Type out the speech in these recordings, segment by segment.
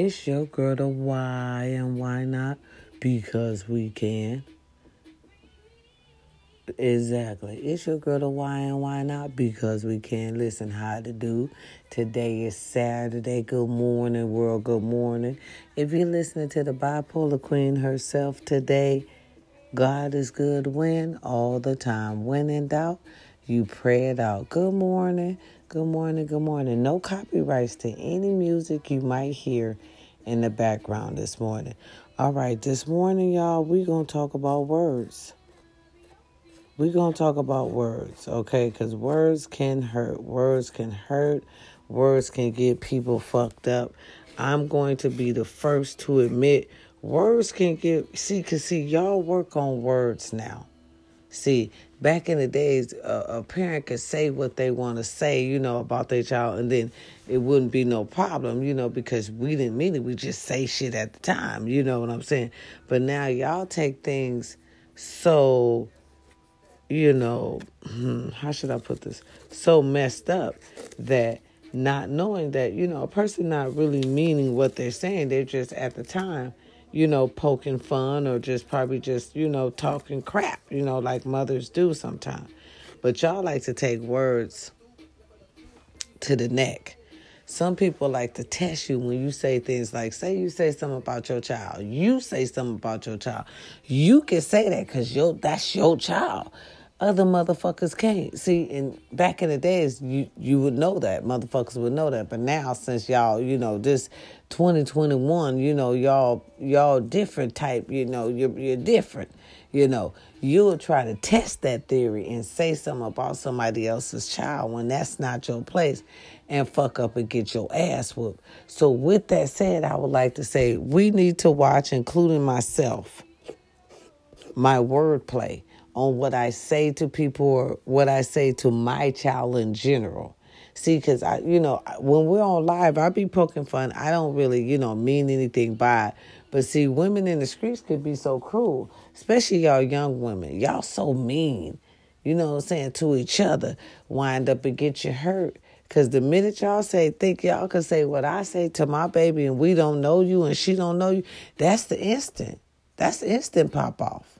It's your girl the why and why not? Because we can. Exactly. It's your girl the why and why not? Because we can. Listen how to do. Today is Saturday. Good morning, world. Good morning. If you're listening to the bipolar queen herself today, God is good when all the time. When in doubt, you pray it out. Good morning. Good morning. Good morning. No copyrights to any music you might hear in the background this morning. All right, this morning, y'all, we're going to talk about words. We're going to talk about words, okay? Because words can hurt. Words can hurt. Words can get people fucked up. I'm going to be the first to admit words can get, see, because see, y'all work on words now. See, back in the days, uh, a parent could say what they want to say, you know, about their child, and then it wouldn't be no problem, you know, because we didn't mean it. We just say shit at the time, you know what I'm saying? But now y'all take things so, you know, hmm, how should I put this? So messed up that not knowing that, you know, a person not really meaning what they're saying, they're just at the time you know, poking fun or just probably just, you know, talking crap, you know, like mothers do sometimes. But y'all like to take words to the neck. Some people like to test you when you say things like, say you say something about your child. You say something about your child. You can say that because that's your child other motherfuckers can't. See, and back in the days, you you would know that motherfuckers would know that. But now, since y'all, you know, this 2021, you know, y'all y'all different type. You know, you're you're different. You know, you'll try to test that theory and say something about somebody else's child when that's not your place, and fuck up and get your ass whooped. So, with that said, I would like to say we need to watch, including myself, my wordplay on what I say to people or what I say to my child in general. See, because I, you know, when we're on live, I be poking fun. I don't really, you know, mean anything by it. But see, women in the streets could be so cruel, especially y'all young women. Y'all so mean, you know what I'm saying, to each other. Wind up and get you hurt. Because the minute y'all say, think y'all can say what I say to my baby and we don't know you and she don't know you, that's the instant. That's the instant pop off.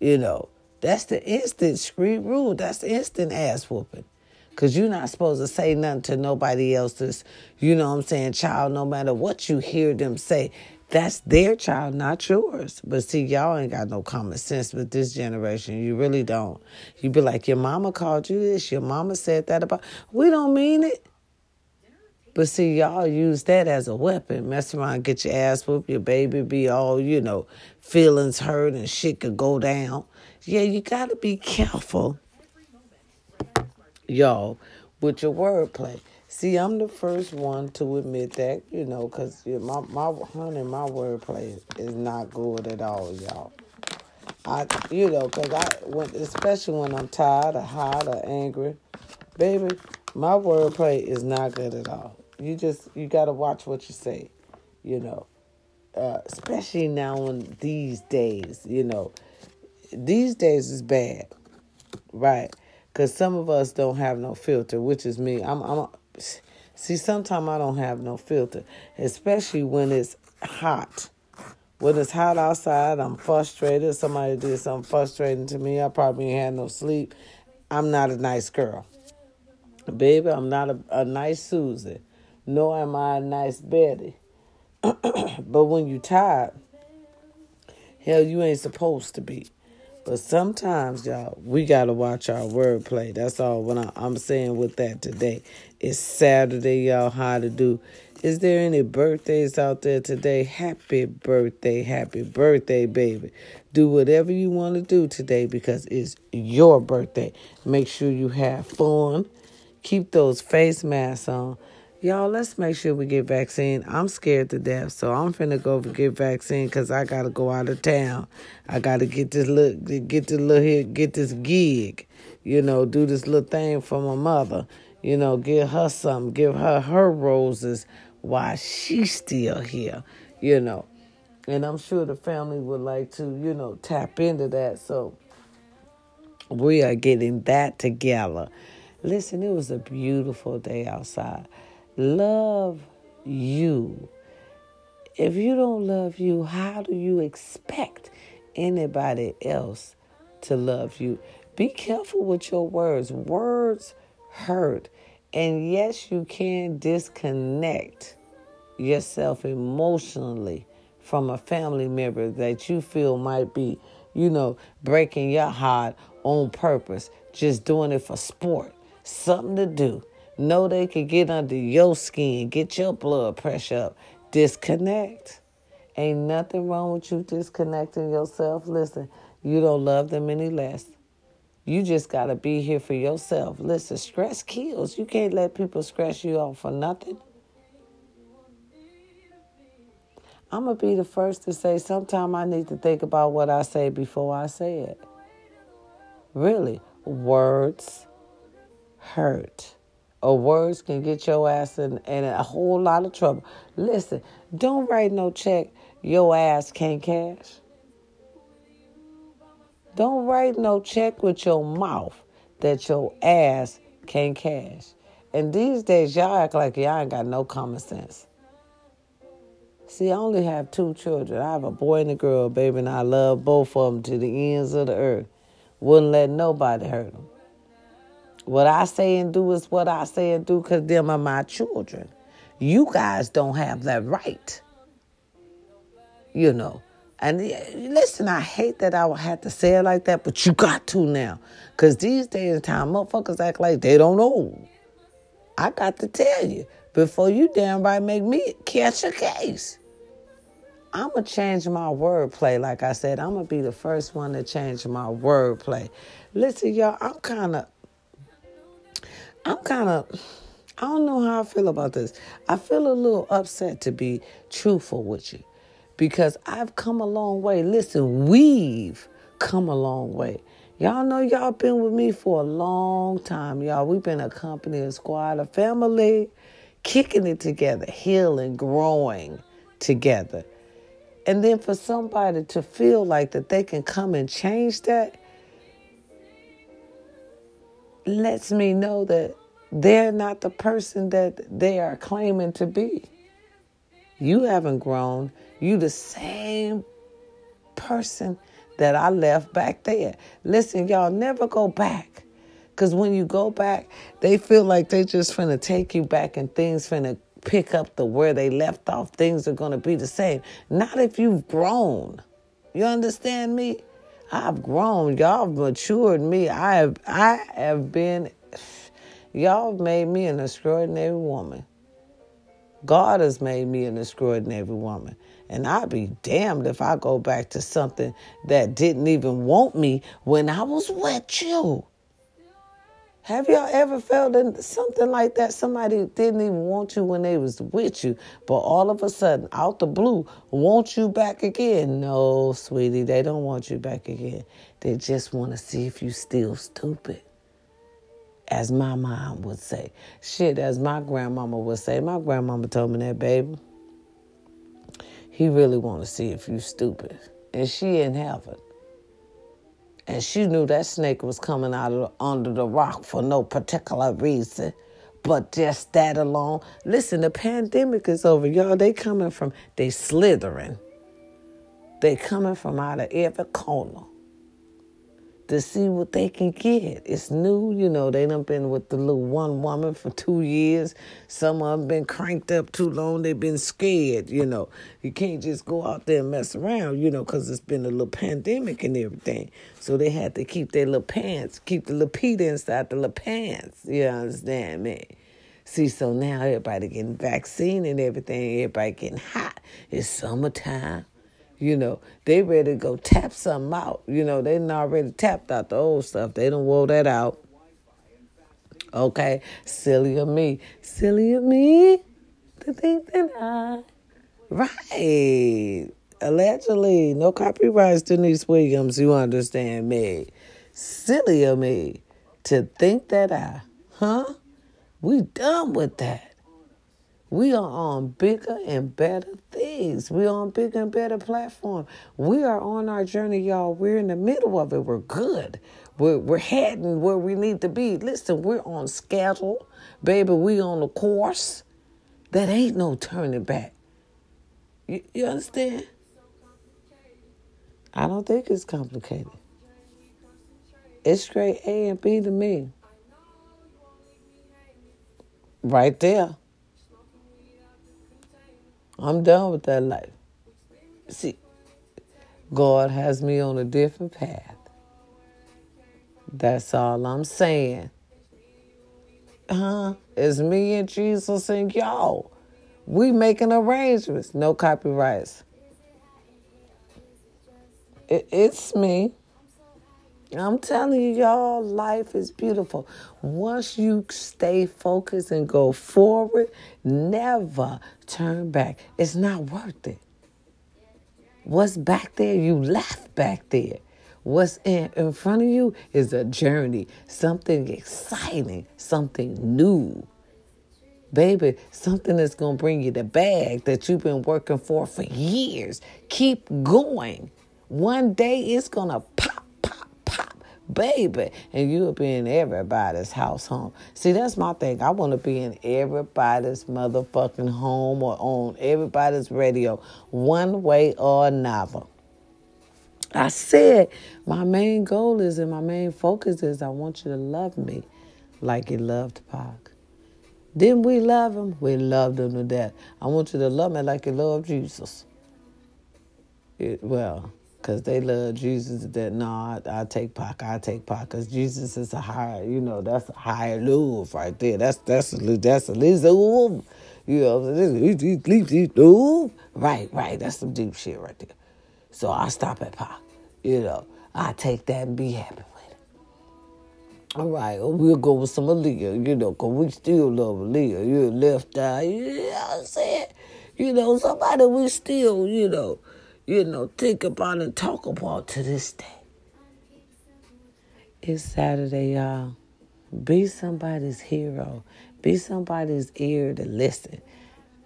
You know, that's the instant street rule. That's the instant ass whooping. Because you're not supposed to say nothing to nobody else's, you know what I'm saying, child, no matter what you hear them say. That's their child, not yours. But see, y'all ain't got no common sense with this generation. You really don't. You be like, your mama called you this, your mama said that about. We don't mean it. But see, y'all use that as a weapon. Mess around, get your ass whooped, your baby be all, you know, feelings hurt and shit could go down. Yeah, you gotta be careful, y'all, with your wordplay. See, I'm the first one to admit that, you know, because my, my, honey, my wordplay is not good at all, y'all. I, you know, because I, when, especially when I'm tired or hot or angry, baby, my wordplay is not good at all. You just you got to watch what you say, you know. Uh, especially now in these days, you know, these days is bad, right? Because some of us don't have no filter, which is me. I'm, I'm. See, sometimes I don't have no filter, especially when it's hot. When it's hot outside, I'm frustrated. Somebody did something frustrating to me. I probably ain't had no sleep. I'm not a nice girl. Baby, I'm not a, a nice Susie nor am I a nice Betty. but when you tired, hell, you ain't supposed to be. But sometimes, y'all, we gotta watch our wordplay. That's all. What I, I'm saying with that today, it's Saturday, y'all. How to do? Is there any birthdays out there today? Happy birthday, happy birthday, baby. Do whatever you want to do today because it's your birthday. Make sure you have fun. Keep those face masks on. Y'all, let's make sure we get vaccine. I'm scared to death, so I'm finna go get vaccine because I gotta go out of town. I gotta get this little, get this little here, get this gig. You know, do this little thing for my mother. You know, give her something, give her her roses while she's still here. You know, and I'm sure the family would like to, you know, tap into that. So we are getting that together. Listen, it was a beautiful day outside love you. If you don't love you, how do you expect anybody else to love you? Be careful with your words. Words hurt. And yes, you can disconnect yourself emotionally from a family member that you feel might be, you know, breaking your heart on purpose, just doing it for sport, something to do. Know they can get under your skin, get your blood pressure up. Disconnect. Ain't nothing wrong with you disconnecting yourself. Listen, you don't love them any less. You just got to be here for yourself. Listen, stress kills. You can't let people stress you out for nothing. I'm going to be the first to say sometimes I need to think about what I say before I say it. Really, words hurt. Or words can get your ass in, in a whole lot of trouble. Listen, don't write no check your ass can't cash. Don't write no check with your mouth that your ass can't cash. And these days, y'all act like y'all ain't got no common sense. See, I only have two children. I have a boy and a girl, baby, and I love both of them to the ends of the earth. Wouldn't let nobody hurt them. What I say and do is what I say and do because them are my children. You guys don't have that right. You know. And listen, I hate that I have to say it like that, but you got to now. Because these days and time, motherfuckers act like they don't know. I got to tell you, before you damn right make me catch a case. I'm going to change my wordplay. Like I said, I'm going to be the first one to change my wordplay. Listen, y'all, I'm kind of, I'm kind of, I don't know how I feel about this. I feel a little upset to be truthful with you because I've come a long way. Listen, we've come a long way. Y'all know y'all been with me for a long time, y'all. We've been a company, a squad, a family, kicking it together, healing, growing together. And then for somebody to feel like that they can come and change that lets me know that they're not the person that they are claiming to be. You haven't grown. You the same person that I left back there. Listen, y'all never go back. Cause when you go back, they feel like they just finna take you back and things finna pick up the where they left off. Things are gonna be the same. Not if you've grown. You understand me? I've grown. Y'all have matured me. I have I have been y'all have made me an extraordinary woman. God has made me an extraordinary woman. And I'd be damned if I go back to something that didn't even want me when I was with you. Have y'all ever felt something like that? Somebody didn't even want you when they was with you, but all of a sudden, out the blue, want you back again? No, sweetie, they don't want you back again. They just want to see if you still stupid as my mom would say. Shit, as my grandmama would say. My grandmama told me that, baby. He really want to see if you stupid. And she in heaven. And she knew that snake was coming out of under the rock for no particular reason. But just that alone. Listen, the pandemic is over. Y'all, they coming from, they slithering. They coming from out of every corner to see what they can get. It's new, you know. They done been with the little one woman for two years. Some of them been cranked up too long. They been scared, you know. You can't just go out there and mess around, you know, because it's been a little pandemic and everything. So they had to keep their little pants, keep the little Peter inside the little pants. You understand me? See, so now everybody getting vaccine and everything. Everybody getting hot. It's summertime. You know, they ready to go tap something out. You know, they not already tapped out the old stuff. They don't roll that out. Okay, silly of me. Silly of me to think that I. Right. Allegedly. No copyrights, Deniece Williams. You understand me. Silly of me to think that I. Huh? We done with that. We are on bigger and better things. We're on bigger and better platform. We are on our journey, y'all. We're in the middle of it. We're good. We're, we're heading where we need to be. Listen, we're on schedule. Baby, we on the course. That ain't no turning back. You, you understand? I don't think it's complicated. It's straight A and B to me. Right there. I'm done with that life. See, God has me on a different path. That's all I'm saying. Huh? It's me and Jesus and y'all. We making arrangements. No copyrights. It, it's me. I'm telling you, y'all, life is beautiful. Once you stay focused and go forward, never turn back. It's not worth it. What's back there, you left back there. What's in, in front of you is a journey, something exciting, something new. Baby, something that's going to bring you the bag that you've been working for for years. Keep going. One day it's going to pop, baby. And you'll be in everybody's house home. See, that's my thing. I want to be in everybody's motherfucking home or on everybody's radio one way or another. I said my main goal is and my main focus is I want you to love me like you loved Pac. Didn't we love him? We loved him to death. I want you to love me like you love Jesus. It, well, because they love Jesus that no, I, I take Pac, I take Pac, because Jesus is a higher, you know, that's a higher love right there. That's that's a that's a love. You know, right, right. That's some deep shit right there. So I stop at Pac. You know, I take that and be happy with it. All right, or we'll go with some Aaliyah, you know, because we still love Aaliyah. You left eye, you know what I'm saying? You know, somebody we still, you know, you know, think about and talk about to this day. It's Saturday, y'all. Be somebody's hero. Be somebody's ear to listen.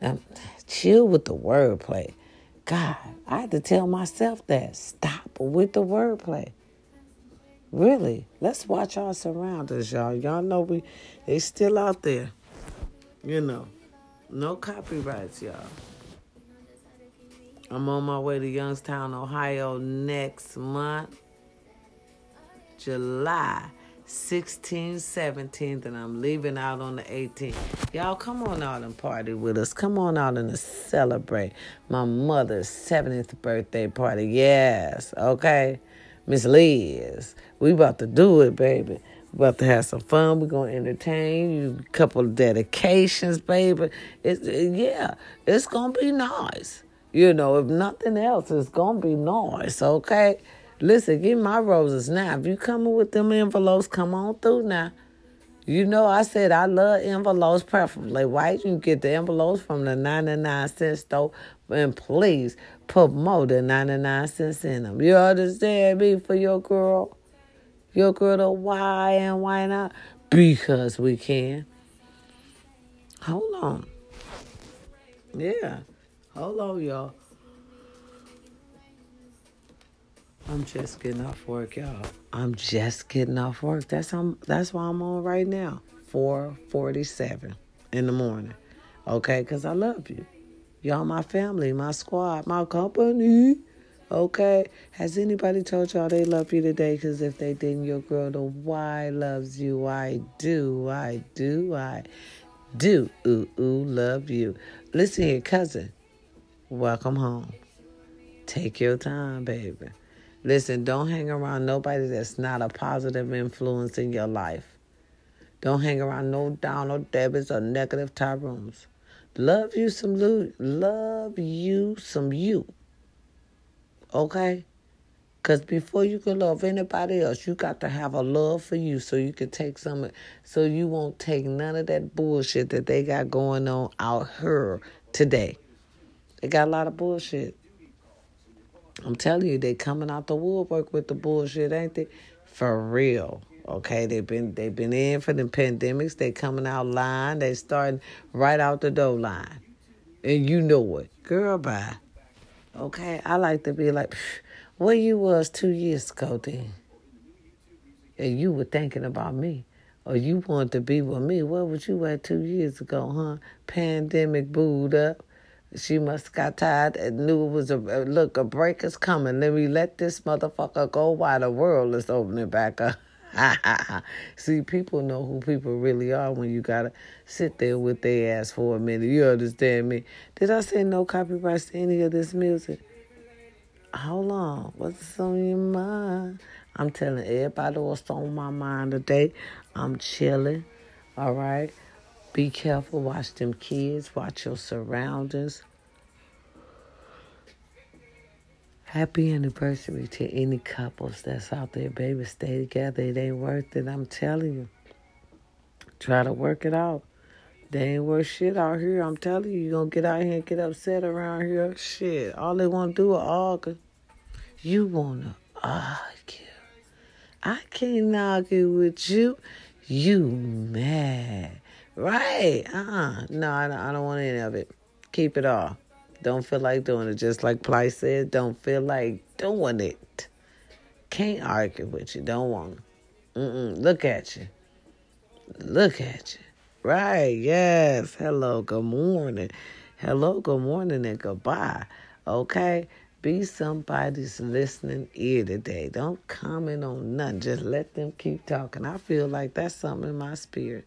Now, chill with the wordplay. God, I had to tell myself that. Stop with the wordplay. Really, let's watch our surroundings, y'all. Y'all know we they still out there. You know, no copyrights, y'all. I'm on my way to Youngstown, Ohio next month, July 16th, 17th, and I'm leaving out on the 18th. Y'all come on out and party with us. Come on out and celebrate my mother's 70th birthday party. Yes, okay? Miss Liz, we about to do it, baby. We about to have some fun. We're gonna entertain you. A couple of dedications, baby. It's yeah, it's gonna be nice. You know, if nothing else, it's gonna be nice, okay? Listen, give my roses now. If you coming with them envelopes, come on through now. You know, I said I love envelopes preferably white. You get the envelopes from the 99 cent store. And please put more than 99 cents in them. You understand me for your girl? Your girl to why and why not? Because we can. Hold on. Yeah. Hold on, y'all. I'm just getting off work, y'all. I'm just getting off work. That's I'm, that's why I'm on right now. 4:47 in the morning. Okay, cuz I love you. Y'all my family, my squad, my company. Okay? Has anybody told y'all they love you today? Cuz if they didn't, your girl the why loves you. I do. I do. I do. Ooh ooh love you. Listen here, cousin. Welcome home. Take your time, baby. Listen, don't hang around nobody that's not a positive influence in your life. Don't hang around no Donald Debits or negative Tyrones. Love you some love you some you. Okay? Because before you can love anybody else, you got to have a love for you so you can take some, so you won't take none of that bullshit that they got going on out here today. They got a lot of bullshit. I'm telling you, they coming out the woodwork with the bullshit, ain't they? For real. Okay, they've been they've been in for the pandemics. They coming out line. They starting right out the door line, and you know it, girl. Bye. Okay, I like to be like, where you was two years ago, then, and you were thinking about me, or you wanted to be with me. Where was you at two years ago, huh? Pandemic booed up She must got tired and knew it was a look. A break is coming. Let me let this motherfucker go while the world is opening back up. See, people know who people really are when you gotta sit there with their ass for a minute. You understand me? Did I say no copyrights to any of this music? Hold on. What's on your mind? I'm telling everybody what's on my mind today. I'm chilling. All right. Be careful. Watch them kids. Watch your surroundings. Happy anniversary to any couples that's out there, baby. Stay together. It ain't worth it. I'm telling you. Try to work it out. They ain't worth shit out here. I'm telling you, you're gonna get out here and get upset around here. Shit. All they wanna do is argue. You wanna argue. I can't argue with you. You mad. Right. Uh-uh. No, I don't, I don't want any of it. Keep it all. Don't feel like doing it. Just like Ply said, don't feel like doing it. Can't argue with you. Don't want. Mm-mm. Look at you. Look at you. Right. Yes. Hello. Good morning. Hello. Good morning and goodbye. Okay. Be somebody's listening ear today. Don't comment on nothing. Just let them keep talking. I feel like that's something in my spirit.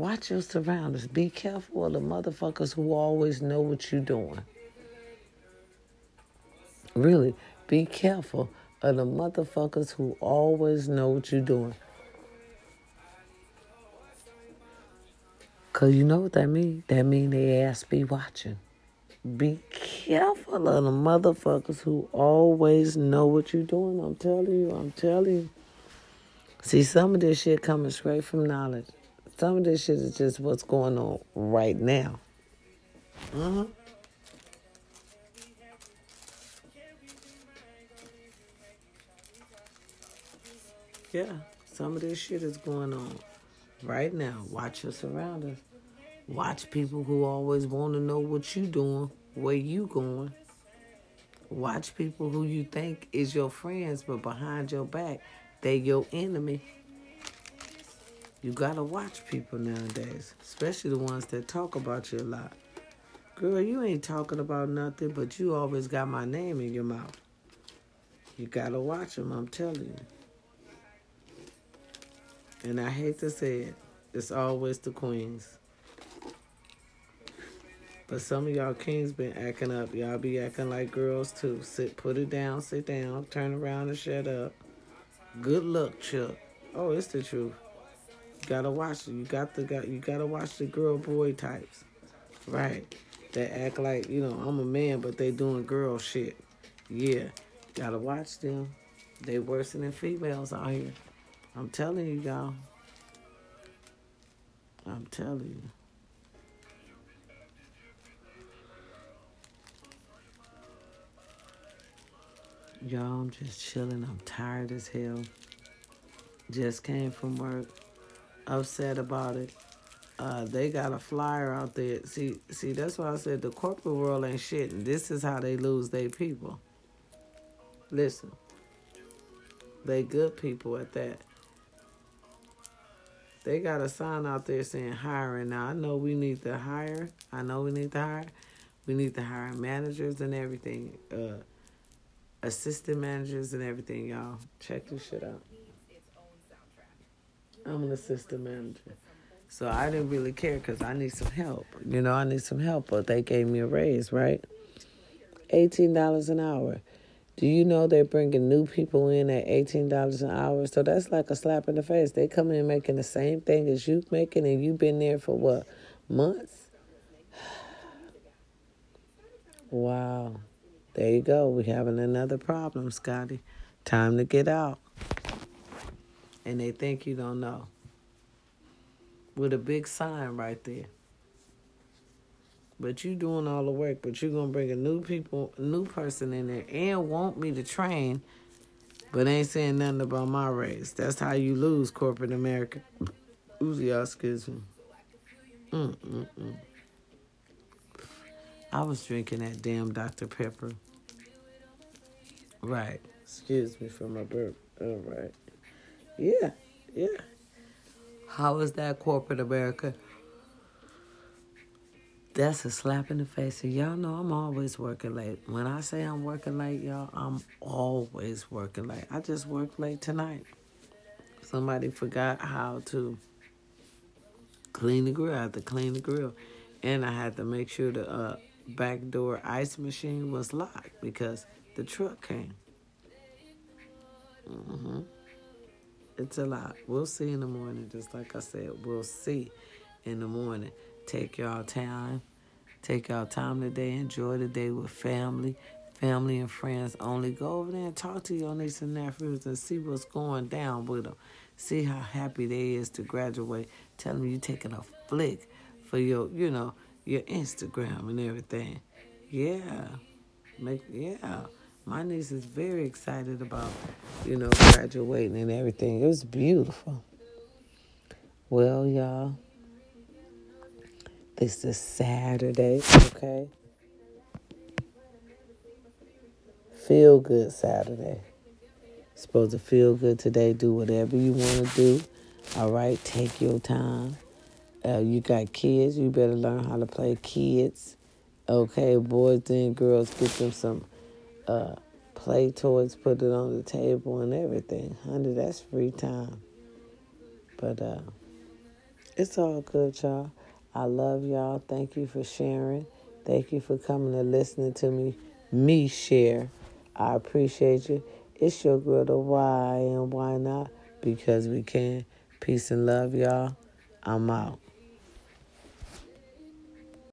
Watch your surroundings. Be careful of the motherfuckers who always know what you're doing. Really, be careful of the motherfuckers who always know what you're doing. Cause you know what that mean? That mean they ass be watching. Be careful of the motherfuckers who always know what you're doing. I'm telling you, I'm telling you. See, some of this shit coming straight from knowledge. Some of this shit is just what's going on right now. Uh-huh. Yeah, some of this shit is going on right now. Watch your surroundings. Watch people who always want to know what you're doing, where you going. Watch people who you think is your friends, but behind your back, they your enemy. You gotta watch people nowadays, especially the ones that talk about you a lot. Girl, you ain't talking about nothing, but you always got my name in your mouth. You gotta watch them, I'm telling you. And I hate to say it, it's always the queens. But some of y'all kings been acting up. Y'all be acting like girls too. Sit, put it down, sit down, turn around and shut up. Good luck, Chuck. Oh, it's the truth. Gotta watch it. You got the got you gotta watch the girl boy types. Right. They act like, you know, I'm a man, but they doing girl shit. Yeah. Gotta watch them. They worse than females out here. I'm telling you, y'all. I'm telling you. Y'all, I'm just chilling. I'm tired as hell. Just came from work upset about it. Uh, they got a flyer out there. See, see, that's why I said the corporate world ain't shit, and this is how they lose their people. Listen, they good people at that. They got a sign out there saying hiring. Now I know we need to hire. I know we need to hire. We need to hire managers and everything, uh, assistant managers and everything. Y'all check this shit out. I'm an assistant manager. So I didn't really care because I need some help. You know, I need some help, but they gave me a raise, right? $18 an hour. Do you know they're bringing new people in at $18 an hour? So that's like a slap in the face. They come in making the same thing as you making, and you've been there for what, months? wow. There you go. We're having another problem, Scotty. Time to get out and they think you don't know. With a big sign right there. But you doing all the work, but you're gonna bring a new people new person in there and want me to train, but ain't saying nothing about my race. That's how you lose corporate America. Ooh, excuse me. Mm-mm-mm. I was drinking that damn Dr. Pepper. Right. Excuse me for my burp. All right. Yeah, yeah. How is that corporate America? that's a slap in the face. And y'all know I'm always working late. When I say I'm working late, y'all, I'm always working late. I just worked late tonight. Somebody forgot how to clean the grill. I had to clean the grill. And I had to make sure the uh, back door ice machine was locked because the truck came. Mm-hmm. It's a lot. We'll see in the morning. Just like I said, we'll see in the morning. Take y'all time. Take y'all time today. Enjoy the day with family. Family and friends only. Go over there and talk to your nieces and nephews and see what's going down with them. See how happy they is to graduate. Tell them you're taking a flick for your, you know, your Instagram and everything. Yeah. Make yeah. My niece is very excited about, you know, graduating and everything. It was beautiful. Well, y'all, this is Saturday, okay? Feel good Saturday. Supposed to feel good today. Do whatever you want to do. All right, take your time. Uh, you got kids, you better learn how to play kids. Okay, boys and girls, get them some uh, play toys, put it on the table and everything. Honey, that's free time. But uh, it's all good, y'all. I love y'all. Thank you for sharing. Thank you for coming and listening to me, me share. I appreciate you. It's your girl, the why and why not? Because we can. Peace and love, y'all. I'm out.